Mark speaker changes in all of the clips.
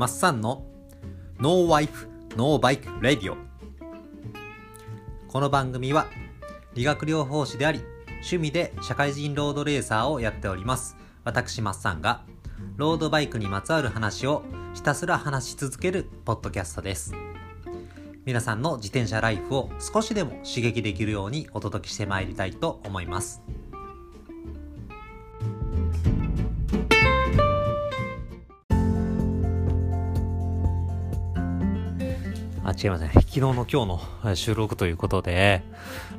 Speaker 1: マッサンの No Life No Bike Radio。この番組は理学療法士であり趣味で社会人ロードレーサーをやっております。私マッサンがロードバイクにまつわる話をひたすら話し続けるポッドキャストです。皆さんの自転車ライフを少しでも刺激できるようにお届けしてまいりたいと思います。あ、違いますね。昨日の今日の収録ということで、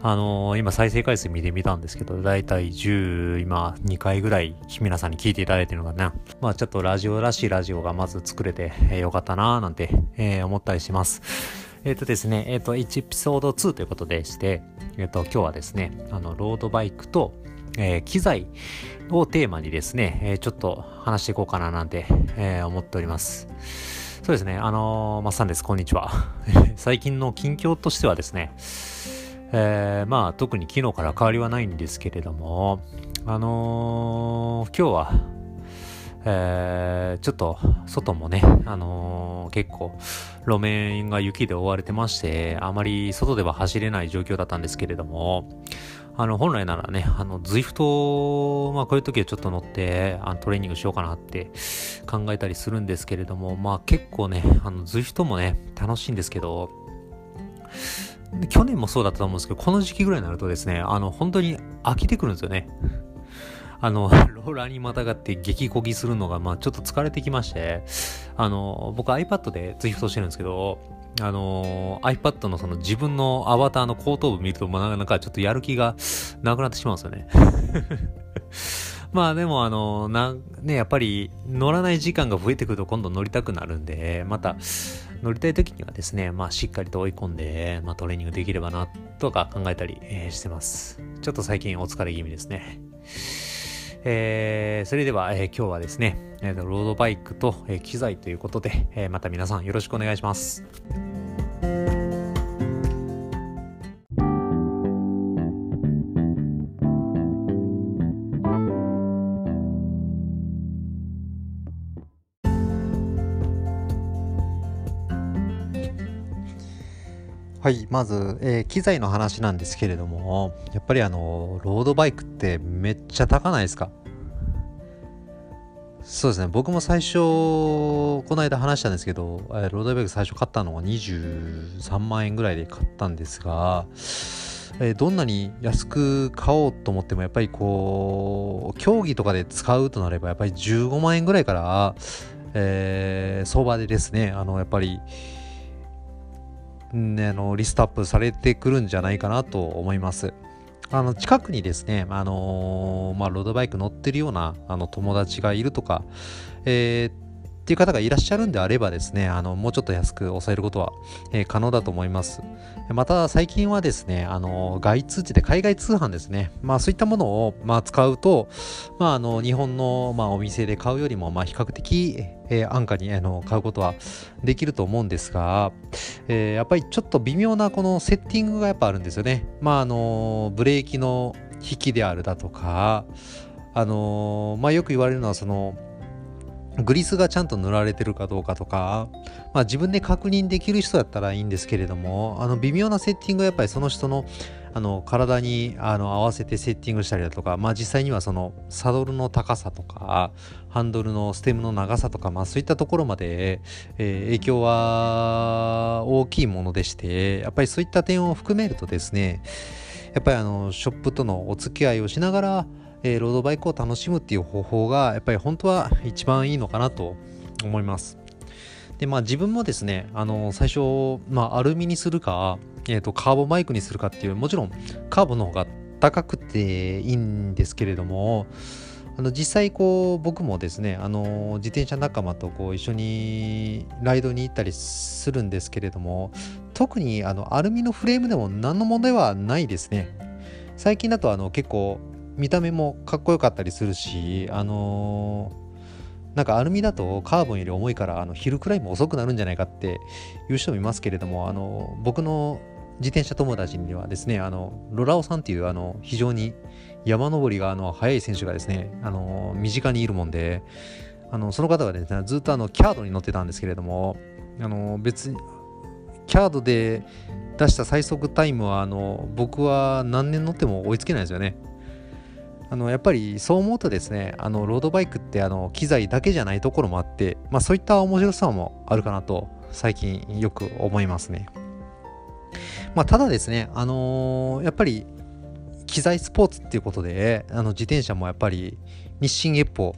Speaker 1: あのー、今再生回数見てみたんですけど、だいたい10、今2回ぐらい皆さんに聞いていただいてるのかな。まあちょっとラジオらしいラジオがまず作れて、えー、よかったなーなんて、えー、思ったりします。えっ、ー、とですね、えっ、ー、と、1エピソード2ということでして、えっ、ー、と、今日はですね、あの、ロードバイクと、えー、機材をテーマにですね、えー、ちょっと話していこうかななんて、えー、思っております。そうですね、あのー、マッサンです、こんにちは。最近の近況としてはですね、えー、まあ、特に昨日から変わりはないんですけれども、あのー、今日は、えー、ちょっと外もね、あのー、結構路面が雪で覆われてまして、あまり外では走れない状況だったんですけれども、あの、本来ならね、あの、ZWIFT、まあこういう時はちょっと乗って、あのトレーニングしようかなって考えたりするんですけれども、まあ結構ね、あの、ZWIFT もね、楽しいんですけど、去年もそうだったと思うんですけど、この時期ぐらいになるとですね、あの、本当に飽きてくるんですよね。あの、ローラーにまたがって激こぎするのが、まあちょっと疲れてきまして、あの、僕 iPad で ZWIFT してるんですけど、あのー、iPad のその自分のアバターの後頭部見ると、まあ、なんかちょっとやる気がなくなってしまうんですよね。まあでもあのな、ね、やっぱり乗らない時間が増えてくると今度乗りたくなるんで、また乗りたい時にはですね、まあしっかりと追い込んで、まあトレーニングできればな、とか考えたり、え、してます。ちょっと最近お疲れ気味ですね。えー、それでは、えー、今日はですね、ロードバイクと、え機材ということで、えまた皆さんよろしくお願いします。はい、まず、えー、機材の話なんですけれども、やっぱりあの、ロードバイクってめっちゃ高ないですか？そうですね、僕も最初、この間話したんですけどえ、ロードバイク最初買ったのが23万円ぐらいで買ったんですが、えー、どんなに安く買おうと思っても、やっぱりこう、競技とかで使うとなれば、やっぱり15万円ぐらいから、えー、相場でですね、あの、やっぱり、ね、あのリストアップされてくるんじゃないかなと思います。あの近くにですね、あのー、まあ、ロードバイク乗ってるようなあの友達がいるとか、えー、っていう方がいらっしゃるんであればですね、あの、もうちょっと安く抑えることは、えー、可能だと思います。また、最近はですね、あの、外通知で海外通販ですね。まあ、そういったものを、まあ、使うと、まあ、あの、日本の、まあ、お店で買うよりも、まあ、比較的、えー、安価に、あの、買うことはできると思うんですが、えー、やっぱりちょっと微妙なこのセッティングがやっぱあるんですよね。まあ、あの、ブレーキの引きであるだとか、あのまあ、よく言われるのは、その、グリスがちゃんと塗られてるかどうかとか、まあ、自分で確認できる人だったらいいんですけれどもあの微妙なセッティングはやっぱりその人のあの体にあの合わせてセッティングしたりだとか、まあ、実際にはそのサドルの高さとかハンドルのステムの長さとか、まあ、そういったところまで、えー、影響は大きいものでしてやっぱりそういった点を含めるとですねやっぱりあのショップとのお付き合いをしながらえー、ロードバイクを楽しむっていう方法がやっぱり本当は一番いいのかなと思います。でまあ自分もですね、あの最初、まあ、アルミにするか、えーと、カーボンバイクにするかっていうもちろんカーボの方が高くていいんですけれどもあの実際こう僕もですねあの自転車仲間とこう一緒にライドに行ったりするんですけれども特にあのアルミのフレームでも何の問題はないですね最近だとあの結構見た目もかっこよかったりするしあのー、なんかアルミだとカーボンより重いからあの昼くらいも遅くなるんじゃないかっていう人もいますけれどもあの僕の自転車友達にはですねあのロラオさんっていうあの非常に山登りがあの速い選手がですねあの身近にいるもんであのその方がですねずっとあのキャードに乗ってたんですけれどもあの別にキャードで出した最速タイムはあの僕は何年乗っても追いつけないですよね。あのやっぱりそう思うとですねあのロードバイクってあの機材だけじゃないところもあって、まあ、そういった面白さもあるかなと最近よく思いますね。まあ、ただですね、あのー、やっぱり機材スポーツっていうことであの自転車もやっぱり日進月歩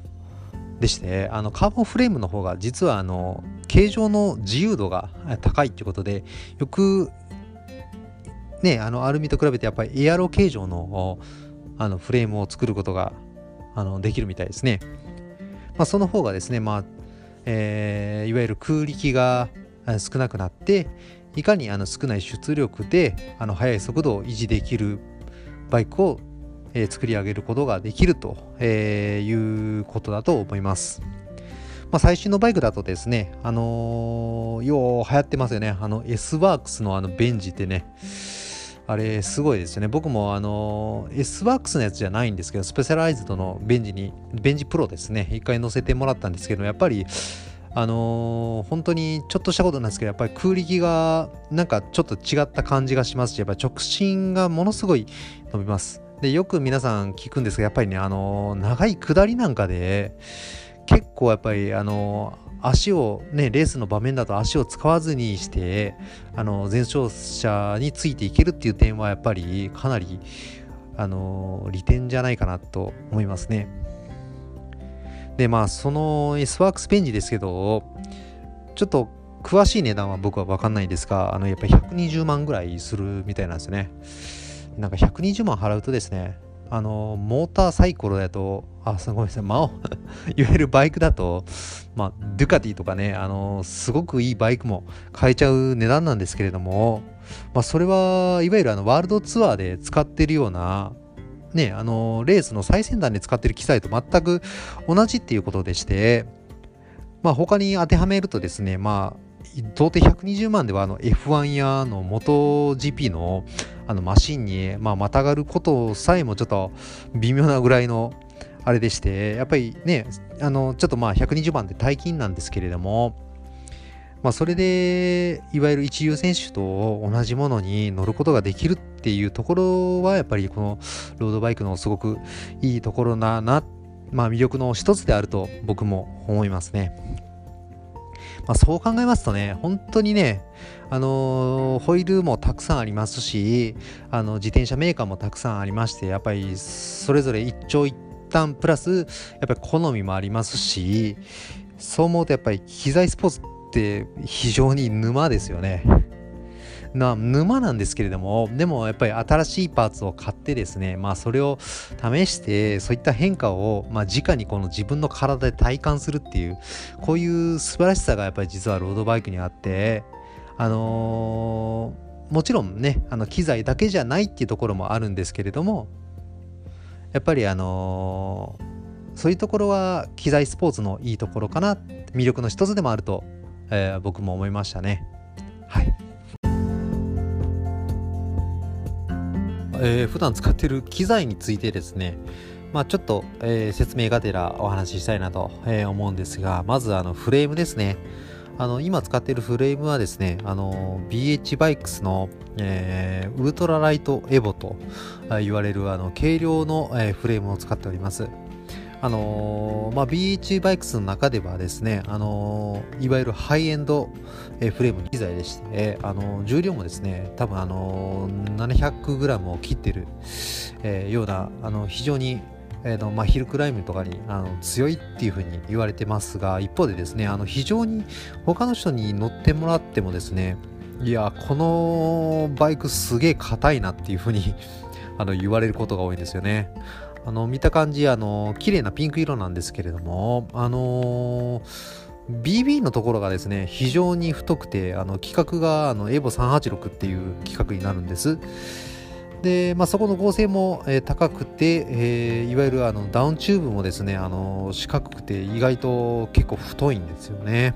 Speaker 1: でしてあのカーボンフレームの方が実はあの形状の自由度が高いっていうことでよくねあのアルミと比べてやっぱりエアロ形状のあのフレームを作ることがあのできるみたいですね。まあ、その方がですね、まあえー、いわゆる空力が少なくなっていかにあの少ない出力であの速い速度を維持できるバイクを、えー、作り上げることができると、えー、いうことだと思います。まあ、最新のバイクだとですね、あのー、よう流行ってますよね。あの S ワークスのあのベンジってね、あれすごいですよね。僕もあの S ワークスのやつじゃないんですけど、スペシャライズドのベンジに、ベンジプロですね、一回乗せてもらったんですけど、やっぱり、あのー、本当にちょっとしたことなんですけど、やっぱり空力がなんかちょっと違った感じがしますし、やっぱ直進がものすごい伸びます。で、よく皆さん聞くんですが、やっぱりね、あのー、長い下りなんかで、結構やっぱり、あの足をねレースの場面だと足を使わずにしてあの前哨者についていけるっていう点はやっぱりかなりあの利点じゃないかなと思いますね。でまあその S ワークスペンジですけどちょっと詳しい値段は僕は分かんないんですがあのやっぱり120万ぐらいするみたいなんですよね。なんか120万払うとですねあのモーターサイクルだとあすごいですね。まあいわゆるバイクだとまあドゥカティとかねあのすごくいいバイクも買えちゃう値段なんですけれどもまあそれはいわゆるあのワールドツアーで使ってるようなねあのレースの最先端で使ってる機材と全く同じっていうことでしてまあ他に当てはめるとですねまあ到底120万ではあの F1 やの元 GP のあのマシンに、まあ、またがることさえもちょっと微妙なぐらいのあれでしてやっぱりねあのちょっとまあ120番って大金なんですけれどもまあ、それでいわゆる一流選手と同じものに乗ることができるっていうところはやっぱりこのロードバイクのすごくいいところなな、まあ、魅力の一つであると僕も思いますね。まあ、そう考えますとね、本当にね、あの、ホイールもたくさんありますし、あの自転車メーカーもたくさんありまして、やっぱりそれぞれ一長一短プラス、やっぱり好みもありますし、そう思うとやっぱり機材スポーツって非常に沼ですよね。な沼なんですけれどもでもやっぱり新しいパーツを買ってですねまあそれを試してそういった変化をまあ直にこの自分の体で体感するっていうこういう素晴らしさがやっぱり実はロードバイクにあってあのー、もちろんねあの機材だけじゃないっていうところもあるんですけれどもやっぱりあのー、そういうところは機材スポーツのいいところかな魅力の一つでもあると、えー、僕も思いましたねはいえー、普段使っている機材についてですね、まあ、ちょっと、えー、説明がてらお話ししたいなと、えー、思うんですが、まずあのフレームですね。あの今使っているフレームはですね、あの BH バイクスの、えー、ウルトラライトエボと言われるあの軽量の、えー、フレームを使っております。あのー、まあ、BH バイクスの中ではですね、あのー、いわゆるハイエンド、えー、フレーム機材でして、あの重量もですね、多分あの 700g を切ってる、えような、あの非常にえーのまあ、ヒルクライムとかにあの強いっていうふうに言われてますが一方でですねあの非常に他の人に乗ってもらってもですねいやこのバイクすげえ硬いなっていうふうに あの言われることが多いんですよね。あの見た感じあの綺麗なピンク色なんですけれどもあの BB のところがですね非常に太くてあの規格があのエボ386っていう規格になるんです。で、まあ、そこの合成も、えー、高くて、えー、いわゆるあのダウンチューブもですねあの四角くて意外と結構太いんですよね。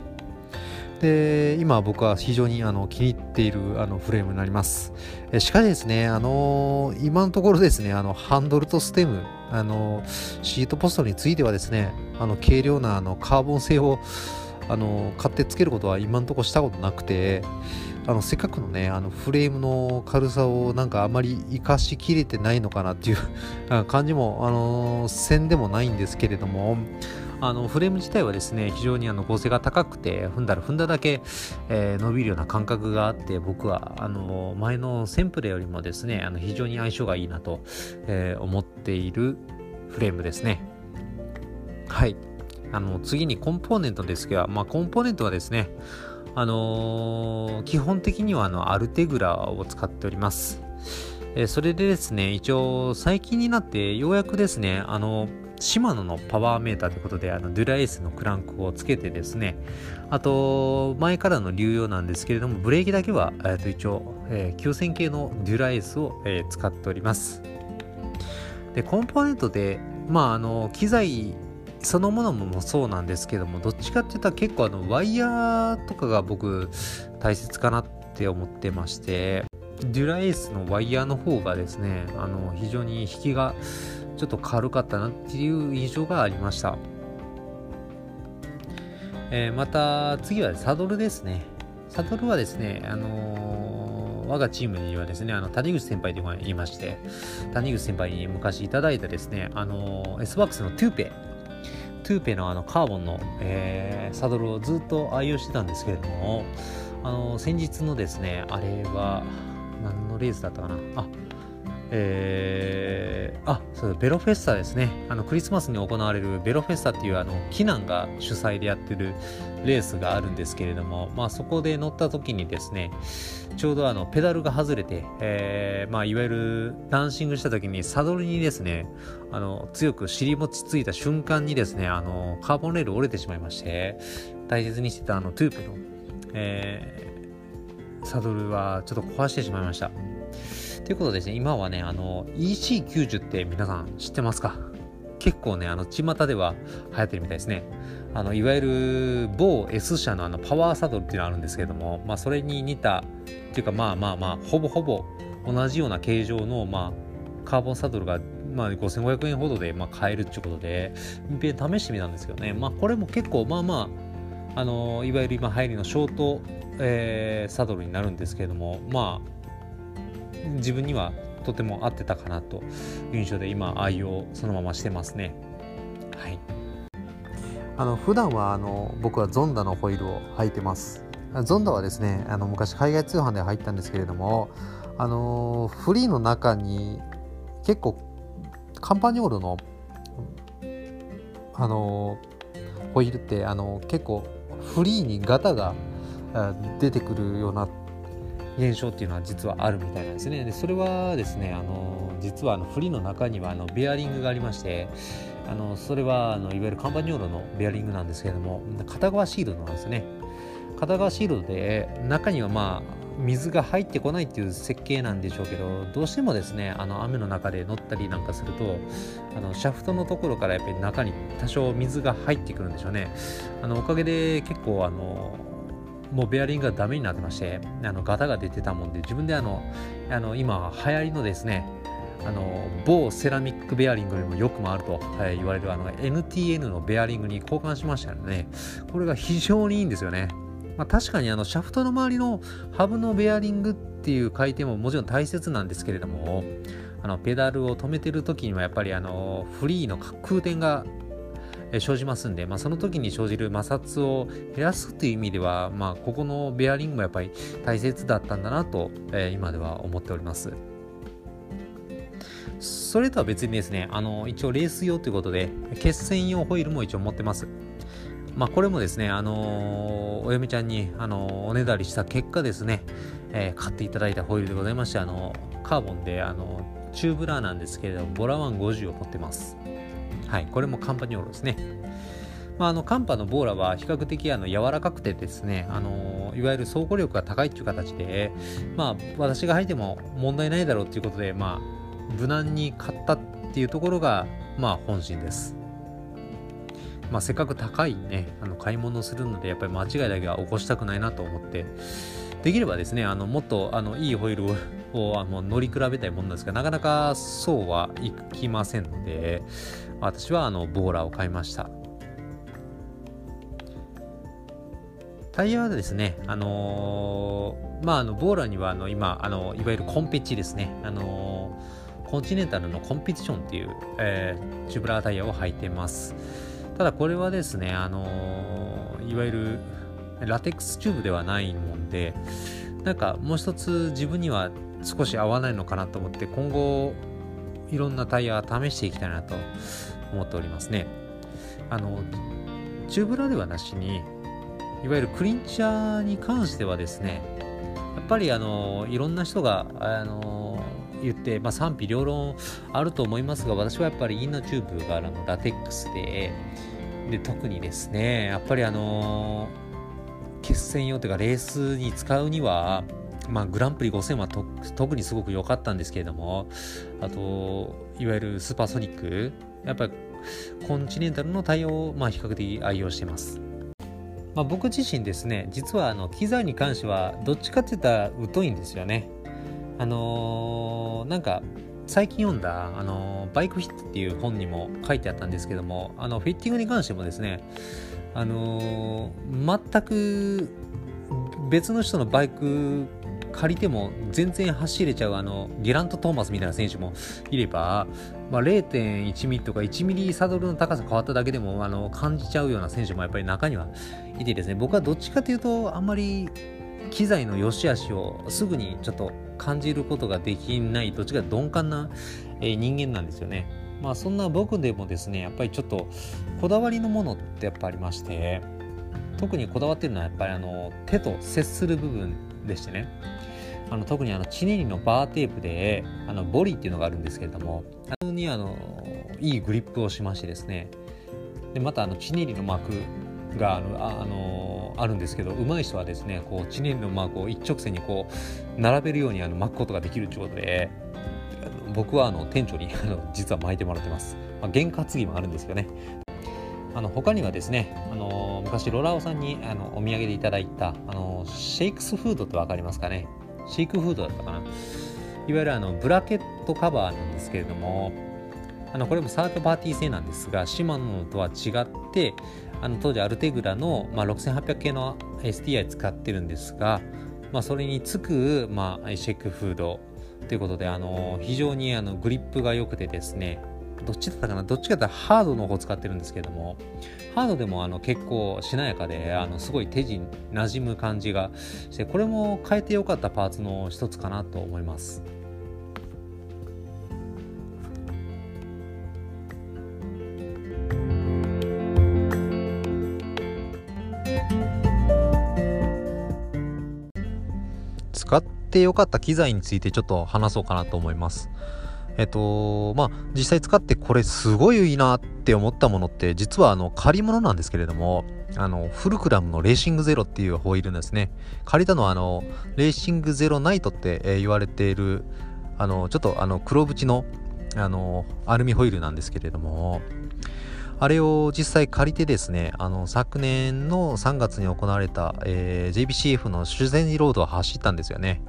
Speaker 1: で今僕は非常にあの気に入っているあのフレームになります。えしかしですねあの今のところですねあのハンドルとステムあのシートポストについてはですねあの軽量なあのカーボン製をあの買ってつけることは今のところしたことなくてあのせっかくのねあのフレームの軽さをなんかあまり活かしきれてないのかなっていう 感じもあのせんでもないんですけれどもあのフレーム自体はですね非常にあの合成が高くて踏んだら踏んだだけ、えー、伸びるような感覚があって僕はあの前のセンプレよりもですねあの非常に相性がいいなと、えー、思っているフレームですね。はい。あの次にコンポーネントですが、まあ、コンポーネントはですねあのー、基本的にはあのアルテグラを使っております。えそれでですね、一応最近になってようやくですね、あのシマノのパワーメーターということで、あの、ドゥラエースのクランクをつけてですね、あと、前からの流用なんですけれども、ブレーキだけは、えー、と一応、えー、9000系のデュラエースを、えー、使っております。で、コンポーネントで、まあ、あの、機材そのものもそうなんですけども、どっちかって言ったら結構あの、ワイヤーとかが僕、大切かなって思ってまして、デュラエースのワイヤーの方がですね、あの、非常に引きが、ちょっと軽かったなっていう印象がありました。えー、また次はサドルですね。サドルはですね、あのー、我がチームにはですね、あの谷口先輩というのがいまして、谷口先輩に昔いただいたですね、あの、S バックスのトゥーペ、トゥーペのあのカーボンの、えー、サドルをずっと愛用してたんですけれども、あの先日のですね、あれは何のレースだったかな？あえー、あそうベロフェスタですね。あのクリスマスに行われるベロフェスタっていうあのキナンが主催でやってるレースがあるんですけれども、まあ、そこで乗った時にですねちょうどあのペダルが外れて、えーまあ、いわゆるダンシングした時にサドルにですねあの強く尻餅ついた瞬間にですねあのカーボンレール折れてしまいまして大切にしてたあのトゥーペの、えー、サドルはちょっと壊してしまいました。ということでですね、今はね、あの、EC90 って皆さん知ってますか？結構ね、あの、巷では流行ってるみたいですね。あの、いわゆる某 S 社のあの、パワーサドルっていうのがあるんですけども、まあ、それに似た、っていうか、まあまあまあ、ほぼほぼ同じような形状の、まあ、カーボンサドルが、まあ、5500円ほどで、まあ、買えるっていうことで、試してみたんですけどね、まあ、これも結構、まあまあ、あのいわゆる今入りのショート、えー、サドルになるんですけれども、まあ、自分にはとても合ってたかなという印象で今愛用そのまましてますね。はい。あの普段はあの僕はゾンダのホイールを履いてますゾンダはですねあの昔海外通販で入ったんですけれどもあのフリーの中に結構カンパニオールのあのホイールってあの結構フリーにガタが出てくるような現象っていうのは実はあるみたいなんですね。でそれはですね、あの実はあのフリーの中にはあのベアリングがありまして、あのそれはあのいわゆるカンパニオーロのベアリングなんですけれども、片側シールドなんですね。片側シールドで中にはまあ水が入ってこないっていう設計なんでしょうけどどうしてもですねあの雨の中で乗ったりなんかするとあのシャフトのところからやっぱり中に多少水が入ってくるんでしょうねあのおかげで結構あのもうベアリングがダメになってましてあのガタが出てたもんで自分であのあの今流行りのですねあの某セラミックベアリングよりもよく回ると、はい、言われるあの NTN のベアリングに交換しましたので、ね、これが非常にいいんですよね。まあ、確かにあのシャフトの周りのハブのベアリングっていう回転ももちろん大切なんですけれどもあのペダルを止めてる時にはやっぱりあのフリーの空転が生じますんで、まあ、その時に生じる摩擦を減らすという意味では、まあ、ここのベアリングもやっぱり大切だったんだなと、えー、今では思っております。それとは別にですね、あの一応レース用ということで、決戦用ホイールも一応持ってます。まあ、これもですね、あのー、お嫁ちゃんに、あのー、おねだりした結果ですね、えー、買っていただいたホイールでございまして、あのカーボンで、あのチューブラーなんですけれども、ボーラワン50を持ってます。はい、これもカンパニョーロですね。まあ、あのカンパのボーラは比較的あの柔らかくてですね、あのいわゆる走行力が高いという形で、まあ、私が履いても問題ないだろうということで、まあ、無難に買ったっていうところが、まあ、本心です。まあ、せっかく高いねあの買い物をするのでやっぱり間違いだけは起こしたくないなと思ってできればですねあのもっとあのいいホイールをあの乗り比べたいものなんですがなかなかそうはいきませんので私はあのボーラーを買いましたタイヤはですね、あのー、まあ、あのボーラーにはあの今あのいわゆるコンペチですね、あのー、コンチネンタルのコンペティションっていう、えー、チューブラータイヤを履いてます。ただこれはですね、あのいわゆるラテックスチューブではないもんで、なんかもう一つ自分には少し合わないのかなと思って、今後いろんなタイヤ試していきたいなと思っておりますね。あの、チューブラではなしに、いわゆるクリンチャーに関してはですねやっぱりあのいろんな人があの言って、まあ、賛否両論あると思いますが私はやっぱりインナーチューブがあのラテックスでで特にですねやっぱりあの決戦用というかレースに使うにはまあ、グランプリ5000は特にすごく良かったんですけれどもあといわゆるスーパーソニックやっぱりコンチネンタルの対応を、まあ、比較的愛用してます。まあ、僕自身ですね実はあの機材に関してはどっちかって言ったら疎いんですよねあのー、なんか最近読んだ、あのー、バイクフィットっていう本にも書いてあったんですけどもあのフィッティングに関してもですねあのー、全く別の人のバイク借りても全然走れちゃうあのゲラント・トーマスみたいな選手もいれば、まあ、0.1ミリとか1ミリサドルの高さ変わっただけでもあの感じちゃうような選手もやっぱり中にはいてですね僕はどっちかというとあんまり機材の良し悪しをすぐにちょっと感じることができないどっちか鈍感な、え人間なんですよね。まあそんな僕でもですねやっぱりちょっとこだわりのものってやっぱありまして特にこだわってるのはやっぱりあの手と接する部分でしてねあの特にあのチネリのバーテープであのボリっていうのがあるんですけれどもあのにあのいいグリップをしましてですねでまたあのチネリのマークがあのあのあるんですけど上手い人はですねこうチネリのマークを一直線にこう並べるようにあの巻くことができるということで僕はあの店長にあの実は巻いてもらってます、まあ、験担ぎもあるんですけどね。あの他にはですね、あの昔ロラオさんにあのお土産でいただいたあのシェイクスフードって分かりますかね？シークフードだったかな？いわゆるあのブラケットカバーなんですけれどもあのこれもサードパーティー製なんですがシマノとは違ってあの当時アルテグラの、まあ、6800系の STI 使ってるんですが、まあ、それにつく、まあ、シェイクフードということであの非常にあのグリップが良くてですねどっちだったかな？どっちかってハードの方使ってるんですけどもハードでもあの結構しなやかであのすごい手に馴染む感じがしてこれも変えてよかったパーツの一つかなと思います。てよかった機材についてちょっと話そうかなと思います。えっと、まあ、実際使ってこれすごいいいなって思ったものって、実はあの、借り物なんですけれども、あの、フルクラムのレーシングゼロっていうホイールですね。借りたのはあの、レーシングゼロナイトって、え、言われている、あの、ちょっとあの、黒縁の、あの、アルミホイールなんですけれども、あれを実際借りてですね、あの、昨年の3月に行われた、えー、JBCF の修善寺ロードを走ったんですよね。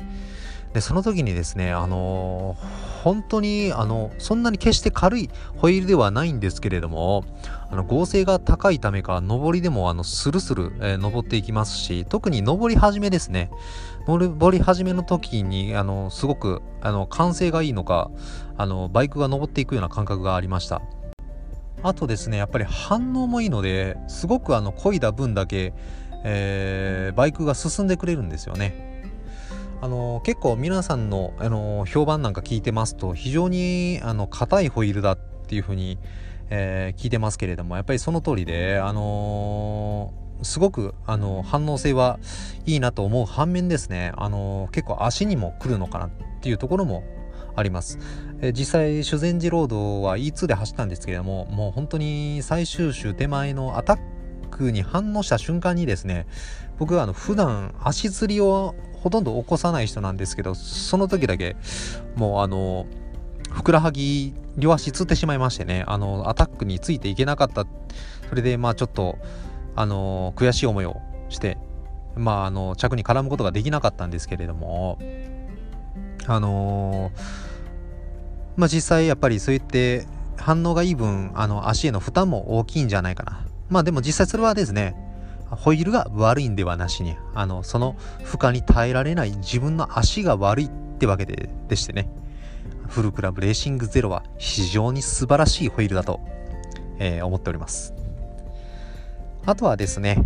Speaker 1: で、その時にですね、あのー、本当に、あの、そんなに決して軽いホイールではないんですけれども、あの、合成が高いためか、上りでも、あの、スルスル、えー、登っていきますし、特に上り始めですね、登り始めの時に、あの、すごく、あの、完成がいいのか、あの、バイクが登っていくような感覚がありました。あとですね、やっぱり反応もいいので、すごくあの、漕いだ分だけ、えー、バイクが進んでくれるんですよね。あの結構皆さんのあの評判なんか聞いてますと非常にあの硬いホイールだっていうふうに、えー、聞いてますけれどもやっぱりその通りで、あのー、すごくあの反応性はいいなと思う反面ですね、あの結構足にも来るのかなっていうところもあります、え、実際修善寺ロードは E2 で走ったんですけれどももう本当に最終週手前のアタックに反応した瞬間にですね僕はあの普段足つりをほとんど起こさない人なんですけど、その時だけ、もうあの、ふくらはぎ、両足つってしまいましてね、あの、アタックについていけなかった。それでまあちょっとあの悔しい思いをしてまああの着に絡むことができなかったんですけれどもあのまあ実際やっぱりそういって反応がいい分あの足への負担も大きいんじゃないかな。まあでも実際それはですねホイールが悪いんではなしにあのその負荷に耐えられない自分の足が悪いってわけででしてね。フルクラブレーシングゼロは非常に素晴らしいホイールだと、えー、思っております。あとはですね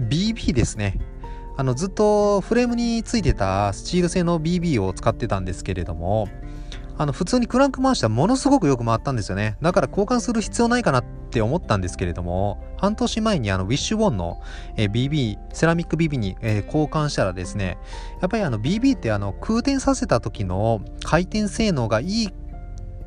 Speaker 1: BB ですね。あのずっとフレームについてたスチール製の BB を使ってたんですけれどもあの普通にクランク回したらものすごくよく回ったんですよね。だから交換する必要ないかなって思ったんですけれども半年前にあのウィッシュボーンの、え、BB セラミック BB に、え、交換したらですねやっぱりあの BB ってあの空転させた時の回転性能がいい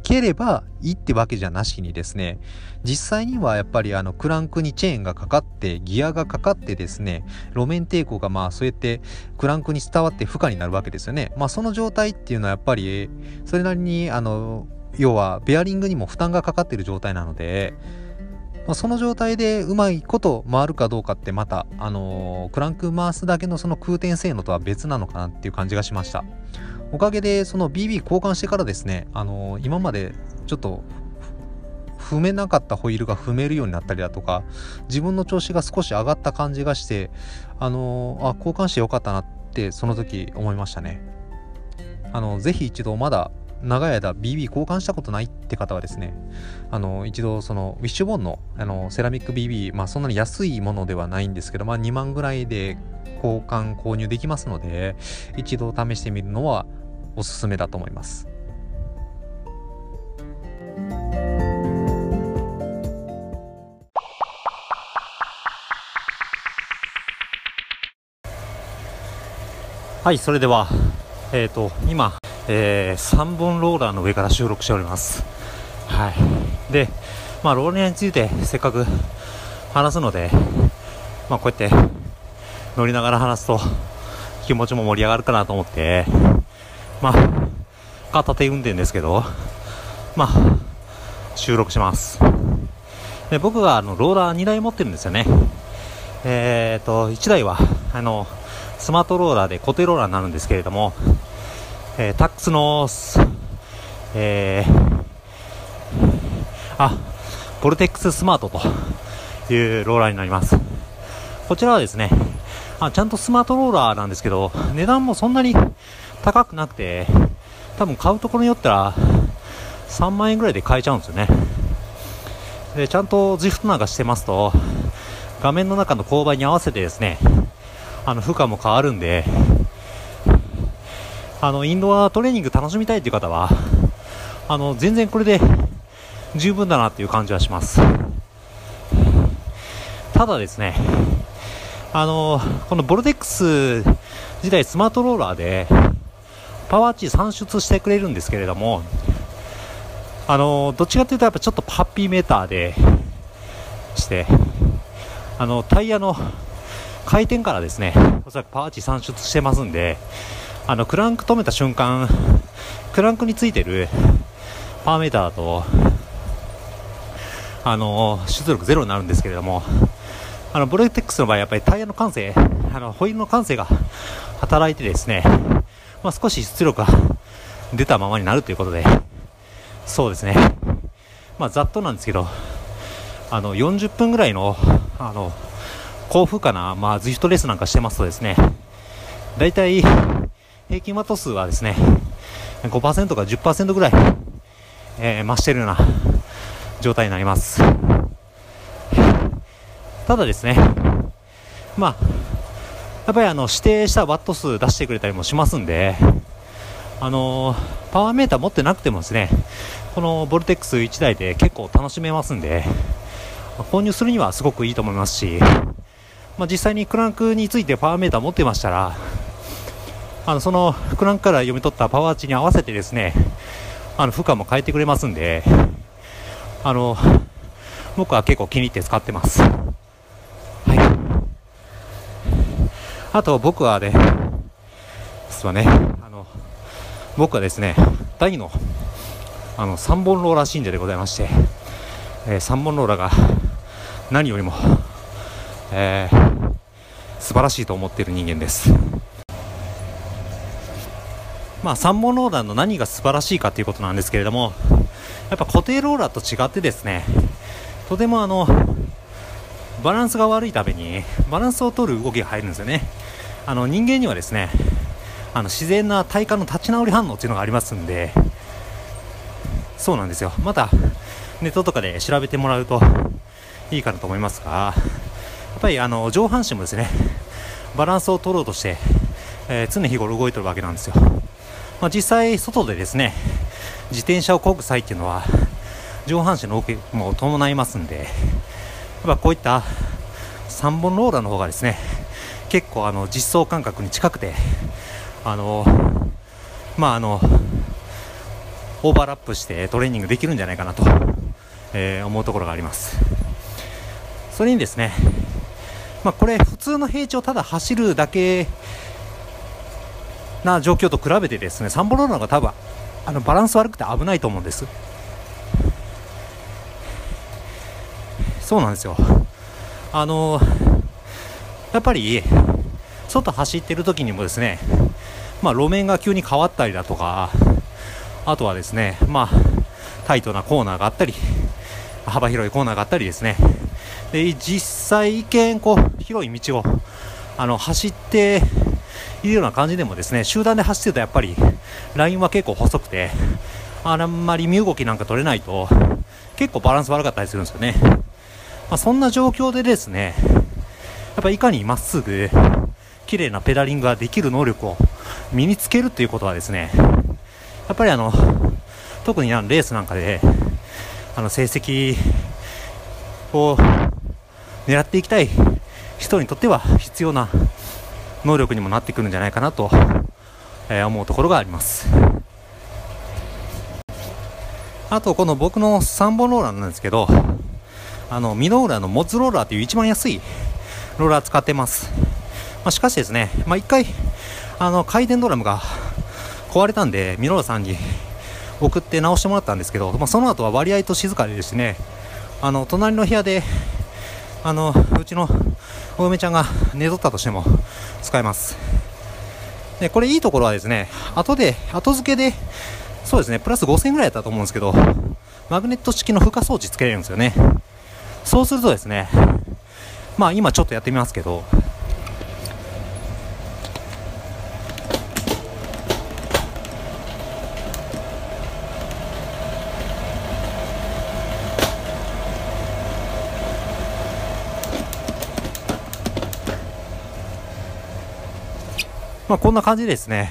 Speaker 1: ければいいってわけじゃなしにですね実際にはやっぱりあのクランクにチェーンがかかってギアがかかってですね路面抵抗がまあそうやってクランクに伝わって負荷になるわけですよねまあその状態っていうのはやっぱりそれなりにあの要はベアリングにも負担がかかっている状態なのでまあ、その状態でうまいこと回るかどうかってまた、あのー、クランク回すだけのその空転性能とは別なのかなっていう感じがしました。おかげでその BB 交換してからですね、あの、今までちょっと踏めなかったホイールが踏めるようになったりだとか自分の調子が少し上がった感じがしてあの、あ交換してよかったなってその時思いましたね。あのぜひ一度まだ長い間 BB 交換したことないって方はですねあの一度そのウィッシュボーンのあのセラミック BB まあそんなに安いものではないんですけどまあ2万ぐらいで交換購入できますので一度試してみるのはおすすめだと思いますはいそれではえっ、ー、と今えー、3本ローラーの上から収録しております。はい。で、まあ、ローラーについてせっかく話すので、まあ、こうやって乗りながら話すと気持ちも盛り上がるかなと思って、まあ、片手運転ですけど、まあ、収録します。で僕があのローラー2台持ってるんですよね。えっ、ー、と、1台は、あの、スマートローラーで固定ローラーになるんですけれども、えー、タックスの、えー、あ、ボルテックススマートというローラーになります。こちらはですね、あちゃんとスマートローラーなんですけど、値段もそんなに高くなくて、多分買うところによったら3万円ぐらいで買えちゃうんですよね。で、ちゃんとジフトなんかしてますと、画面の中の勾配に合わせてですね、あの負荷も変わるんで、あのインドアトレーニング楽しみたいという方はあの全然これで十分だなっていう感じはしますただですねあのこのボルテックス自体スマートローラーでパワー値算出してくれるんですけれどもあのどっちかというとやっぱちょっとハッピーメーターでしてあのタイヤの回転からですねおそらくパワー値算出してますんであのクランク止めた瞬間クランクについてるパワーメーターだとあの出力ゼロになるんですけれどもあのブレテックスの場合やっぱりタイヤの感性あのホイールの感性が働いてですね、まあ、少し出力が出たままになるということでそうですねまあざっとなんですけどあの40分ぐらいのあの高負荷な、まあ、ズイフトレースなんかしてますとですね大体平均ワット数はですね、5%か10%ぐらい、えー、増してるような状態になります。ただですね、まあ、やっぱりあの指定したワット数出してくれたりもしますんで、あのー、パワーメーター持ってなくてもですね、このボルテックス1台で結構楽しめますんで、購入するにはすごくいいと思いますし、まあ、実際にクランクについてパワーメーター持ってましたら、あのそのクランクから読み取ったパワー値に合わせてですねあの負荷も変えてくれますんであの僕は結構気に入って使ってますはいあと僕はね実はねあの僕はですね大のあの3本ローラー信者でございまして、えー、3本ローラーが
Speaker 2: 何よりも、えー、素晴らしいと思っている人間です。まあ3本ローラーの何が素晴らしいかということなんですけれどもやっぱ固定ローラーと違ってですねとてもあのバランスが悪いためにバランスを取る動きが入るんですよね。あの人間にはですねあの自然な体幹の立ち直り反応っていうのがありますんでそうなんですよ。またネットとかで調べてもらうといいかなと思いますがやっぱりあの上半身もですねバランスを取ろうとして、えー、常日頃動いてるわけなんですよ、まあ、実際外でですね自転車を漕ぐ際っていうのは上半身の動きも伴いますんでやっぱこういった3本ローラーの方がですね結構あの実装感覚に近くてあのまああのオーバーラップしてトレーニングできるんじゃないかなと、えー、思うところがあります。それにですねまあ、これ普通の平地をただ走るだけな状況と比べてですねサンボローラーが多分あのバランス悪くて危ないと思うんです。そうなんですよ。あのやっぱり外走ってる時にもですねまあ路面が急に変わったりだとかあとはですねまあタイトなコーナーがあったり幅広いコーナーがあったりですね。で実際一見こう広い道をあの走っているような感じでもですね集団で走ってるとやっぱりラインは結構細くてあんまり身動きなんか取れないと結構バランス悪かったりするんですよね、まあ、そんな状況でですねやっぱいかにまっすぐ綺麗なペダリングができる能力を身につけるということはですねやっぱりあの特にあのレースなんかであの成績を狙っていきたい人にとっては必要な能力にもなってくるんじゃないかなと、えー、思うところがあります。あとこの僕の3本ローラーなんですけどあのミノーラのモッツローラーという一番安いローラー使ってます、まあ、しかしですね、まあ、1回あの回転ドラムが壊れたんでミノラさんに送って直してもらったんですけど、まあ、その後は割合と静かでですねあの隣の部屋であのうちのお嫁ちゃんが寝とったとしても使えます。でこれいいところはですね後で後付けでそうですねプラス5000円ぐらいだったと思うんですけどマグネット式の負荷装置つけれるんですよね。そうするとですねまあ今ちょっとやってみますけどまあ、こんな感じですね、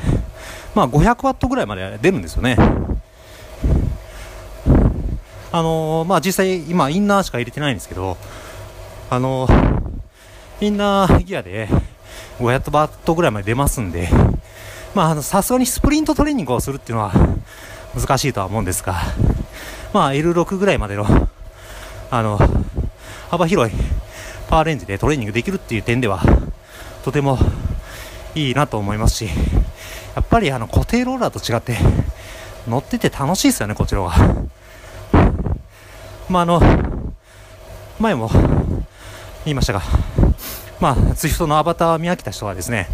Speaker 2: まあ、500ワットぐらいまで出るんですよね。あのー、まあ、実際、今、インナーしか入れてないんですけど、あのー、インナーギアで500ワットぐらいまで出ますんで、まあ、さすがにスプリントトレーニングをするっていうのは難しいとは思うんですが、まあ、L6 ぐらいまでの、あの、幅広いパワーレンジでトレーニングできるっていう点では、とてもいいなと思いますし、やっぱりあの固定ローラーと違って、乗ってて楽しいですよね、こちらは。まあ、あの、前も言いましたが、まあ、ツイフトのアバターを見飽きた人はですね、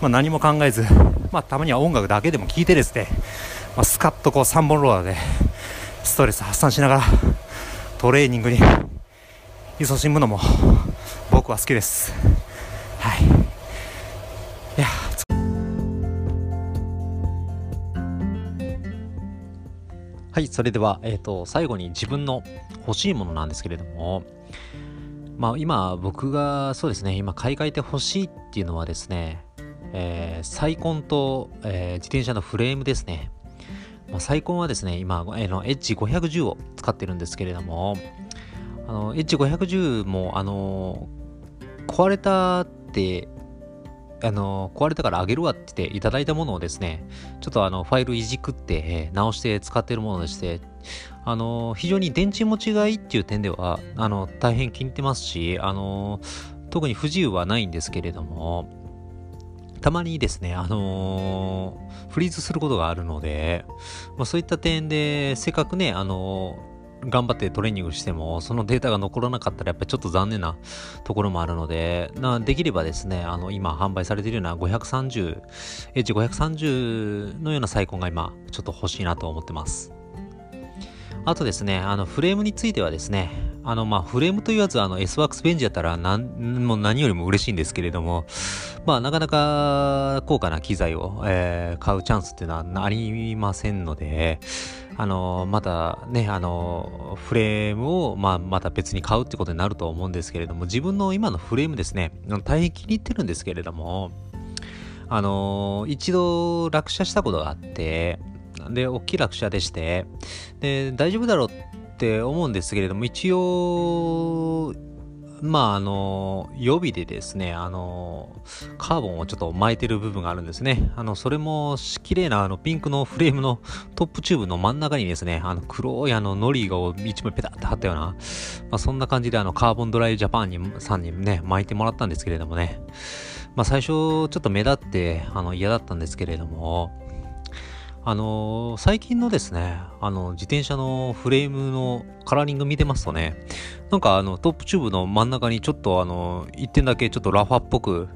Speaker 2: まあ、何も考えず、まあ、たまには音楽だけでも聴いてですね、まあ、スカッとこう3本ローラーでストレス発散しながらトレーニングに勤しむのも僕は好きです。は。い
Speaker 1: はい、それでは、え、ー、と、最後に自分の欲しいものなんですけれども、まあ、今、僕が、そうですね、今、買い替えて欲しいっていうのはですね、えー、サイコンと、えー、自転車のフレームですね。まあ、サイコンはですね、今、えー、の、エッジ510を使ってるんですけれども、あの、エッジ510も、あの、壊れたってあの、壊れたからあげるわって言っていただいたものをですね、ちょっとあの、ファイルいじくって、え、直して使ってるものでして、あの、非常に電池持ちがいいっていう点では、あの、大変気に入ってますし、あの、特に不自由はないんですけれども、たまにですね、あの、フリーズすることがあるので、まあ、そういった点で、せっかくね、あの頑張ってトレーニングしても、そのデータが残らなかったらやっぱりちょっと残念なところもあるので、なできればですね、あの、今販売されているような530、エッジ530のようなサイコンが今、ちょっと欲しいなと思ってます。あとですね、あの、フレームについてはですね、あの、まあ、フレームというやつは、あの、S-WORKS ベンジやったら、なん、もう何よりも嬉しいんですけれども、まあ、なかなか高価な機材を、えー、買うチャンスっていうのはありませんので、あの、またね、あの、フレームを、まあ、また別に買うってことになると思うんですけれども、自分の今のフレームですね、大変気に入ってるんですけれども、あの、一度落車したことがあって、で、大きい落車でして、で、大丈夫だろうって思うんですけれども、一応、まあ、あの、予備でですね、あの、カーボンをちょっと巻いてる部分があるんですね。あの、それも、綺麗なあの、ピンクのフレームのトップチューブの真ん中にですね、あの、黒いあの、ノリを一枚ペタって貼ったような、まあ、そんな感じであの、カーボンドライジャパンに、さんにね、巻いてもらったんですけれどもね。まあ、最初、ちょっと目立って、あの、嫌だったんですけれども、あのー、最近のですね、あの、自転車のフレームのカラーリング見てますとね、なんかあの、トップチューブの真ん中にちょっとあの、一点だけちょっとラファっぽく、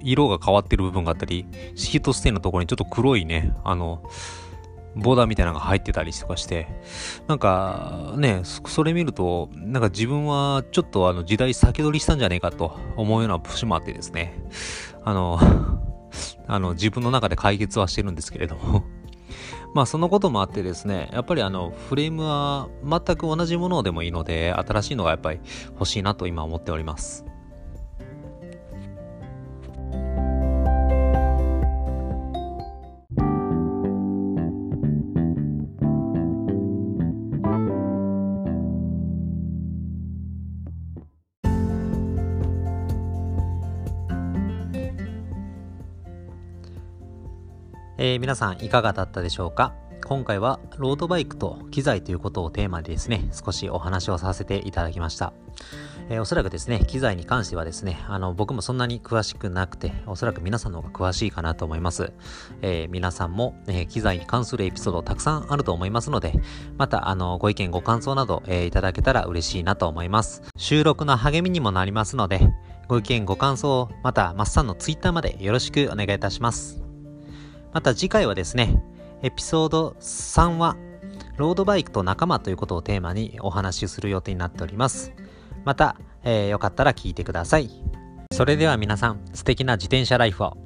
Speaker 1: 色が変わってる部分があったり、シートステンのところにちょっと黒いね、あの、ボーダーみたいなのが入ってたりとかして、なんかね、それ見ると、なんか自分はちょっとあの時代先取りしたんじゃねえかと思うような節もあってですね、あの、あの自分の中で解決はしてるんですけれども。まあそのこともあってですね、やっぱりあのフレームは全く同じものでもいいので、新しいのがやっぱり欲しいなと今思っております。えー、皆さんいかがだったでしょうか？今回はロードバイクと機材ということをテーマでですね、少しお話をさせていただきました。えー、おそらくですね、機材に関してはですね、あの、僕もそんなに詳しくなくて、おそらく皆さんの方が詳しいかなと思います。えー、皆さんも、えー、機材に関するエピソードたくさんあると思いますので、また、あの、ご意見ご感想など、えいただけたら嬉しいなと思います。収録の励みにもなりますので、ご意見ご感想を、また、マッサンの Twitter までよろしくお願いいたします。また次回はですね、エピソード3は、ロードバイクと仲間ということをテーマにお話しする予定になっております。また、えー、よかったら聞いてください。それでは皆さん、素敵な自転車ライフを。